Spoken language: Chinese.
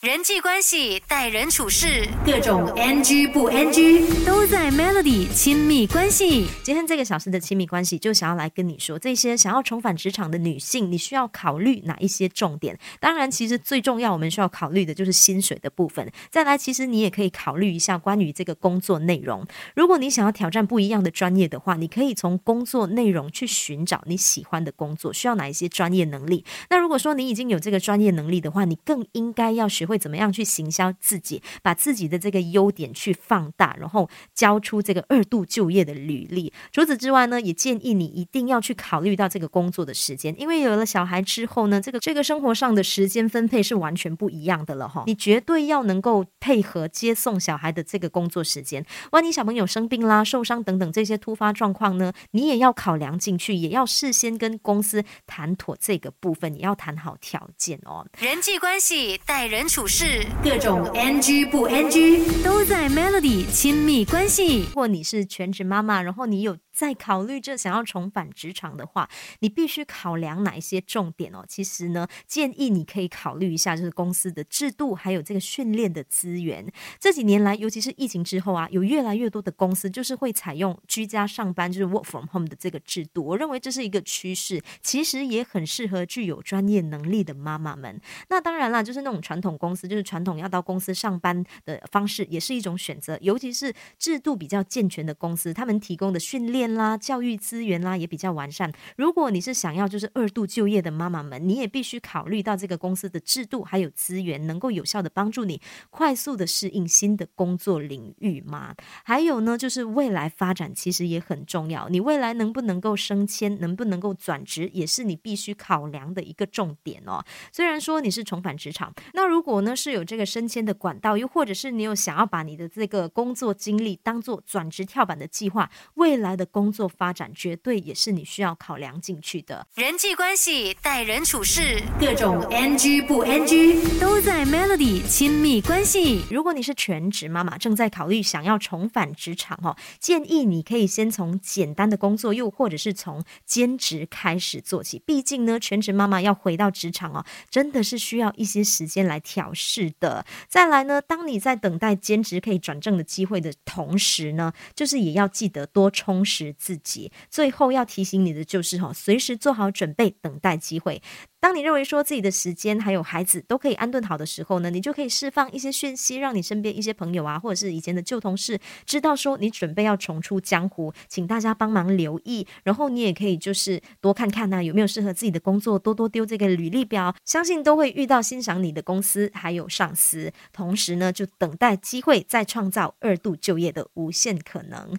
人际关系、待人处事，各种 NG 不 NG 都在 Melody 亲密关系。今天这个小时的亲密关系，就想要来跟你说，这些想要重返职场的女性，你需要考虑哪一些重点？当然，其实最重要，我们需要考虑的就是薪水的部分。再来，其实你也可以考虑一下关于这个工作内容。如果你想要挑战不一样的专业的话，你可以从工作内容去寻找你喜欢的工作，需要哪一些专业能力。那如果说你已经有这个专业能力的话，你更应该要学。会怎么样去行销自己，把自己的这个优点去放大，然后交出这个二度就业的履历。除此之外呢，也建议你一定要去考虑到这个工作的时间，因为有了小孩之后呢，这个这个生活上的时间分配是完全不一样的了哈。你绝对要能够配合接送小孩的这个工作时间。万一小朋友生病啦、受伤等等这些突发状况呢，你也要考量进去，也要事先跟公司谈妥这个部分，也要谈好条件哦。人际关系待人。处事各种 NG 不 NG 都在 Melody 亲密关系。如果你是全职妈妈，然后你有在考虑这想要重返职场的话，你必须考量哪一些重点哦？其实呢，建议你可以考虑一下，就是公司的制度，还有这个训练的资源。这几年来，尤其是疫情之后啊，有越来越多的公司就是会采用居家上班，就是 work from home 的这个制度。我认为这是一个趋势，其实也很适合具有专业能力的妈妈们。那当然啦，就是那种传统公司就是传统要到公司上班的方式，也是一种选择。尤其是制度比较健全的公司，他们提供的训练啦、教育资源啦也比较完善。如果你是想要就是二度就业的妈妈们，你也必须考虑到这个公司的制度还有资源，能够有效的帮助你快速的适应新的工作领域吗？还有呢，就是未来发展其实也很重要。你未来能不能够升迁，能不能够转职，也是你必须考量的一个重点哦。虽然说你是重返职场，那如果呢是有这个升迁的管道，又或者是你有想要把你的这个工作经历当做转职跳板的计划，未来的工作发展绝对也是你需要考量进去的。人际关系、待人处事，各种 NG 不 NG 都在 Melody 亲密关系。如果你是全职妈妈，正在考虑想要重返职场哦，建议你可以先从简单的工作，又或者是从兼职开始做起。毕竟呢，全职妈妈要回到职场哦，真的是需要一些时间来调。试的，再来呢，当你在等待兼职可以转正的机会的同时呢，就是也要记得多充实自己。最后要提醒你的就是哈，随时做好准备，等待机会。当你认为说自己的时间还有孩子都可以安顿好的时候呢，你就可以释放一些讯息，让你身边一些朋友啊，或者是以前的旧同事知道说你准备要重出江湖，请大家帮忙留意。然后你也可以就是多看看呢，有没有适合自己的工作，多多丢这个履历表，相信都会遇到欣赏你的公司还有上司。同时呢，就等待机会，再创造二度就业的无限可能。